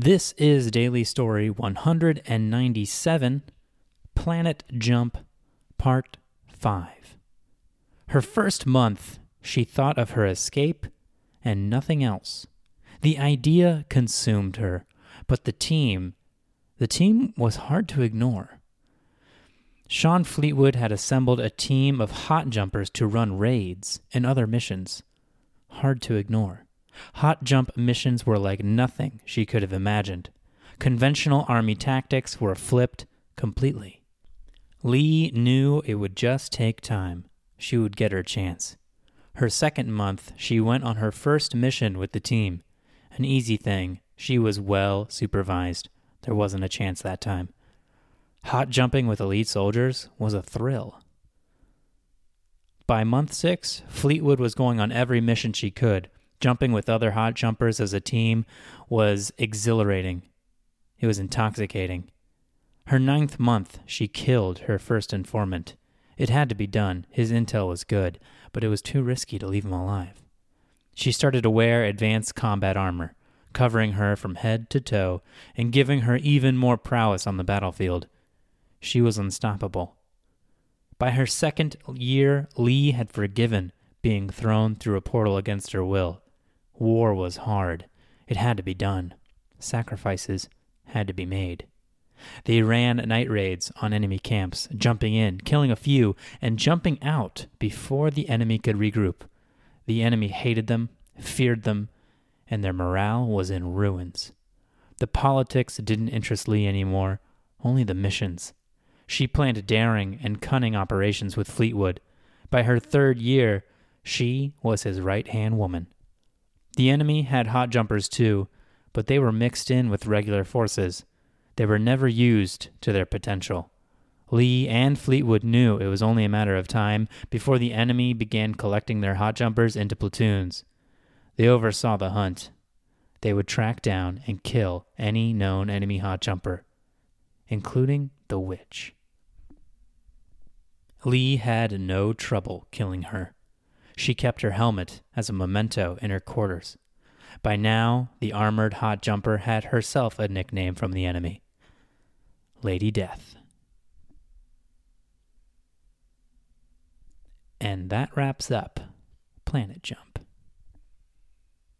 This is Daily Story 197 Planet Jump Part 5. Her first month, she thought of her escape and nothing else. The idea consumed her, but the team, the team was hard to ignore. Sean Fleetwood had assembled a team of hot jumpers to run raids and other missions. Hard to ignore. Hot jump missions were like nothing she could have imagined. Conventional Army tactics were flipped completely. Lee knew it would just take time. She would get her chance. Her second month, she went on her first mission with the team. An easy thing. She was well supervised. There wasn't a chance that time. Hot jumping with elite soldiers was a thrill. By month six, Fleetwood was going on every mission she could. Jumping with other hot jumpers as a team was exhilarating. It was intoxicating. Her ninth month, she killed her first informant. It had to be done. His intel was good, but it was too risky to leave him alive. She started to wear advanced combat armor, covering her from head to toe and giving her even more prowess on the battlefield. She was unstoppable. By her second year, Lee had forgiven being thrown through a portal against her will. War was hard. It had to be done. Sacrifices had to be made. They ran night raids on enemy camps, jumping in, killing a few, and jumping out before the enemy could regroup. The enemy hated them, feared them, and their morale was in ruins. The politics didn't interest Lee anymore, only the missions. She planned daring and cunning operations with Fleetwood. By her third year, she was his right hand woman. The enemy had hot jumpers too, but they were mixed in with regular forces. They were never used to their potential. Lee and Fleetwood knew it was only a matter of time before the enemy began collecting their hot jumpers into platoons. They oversaw the hunt. They would track down and kill any known enemy hot jumper, including the witch. Lee had no trouble killing her. She kept her helmet as a memento in her quarters. By now, the armored hot jumper had herself a nickname from the enemy Lady Death. And that wraps up Planet Jump.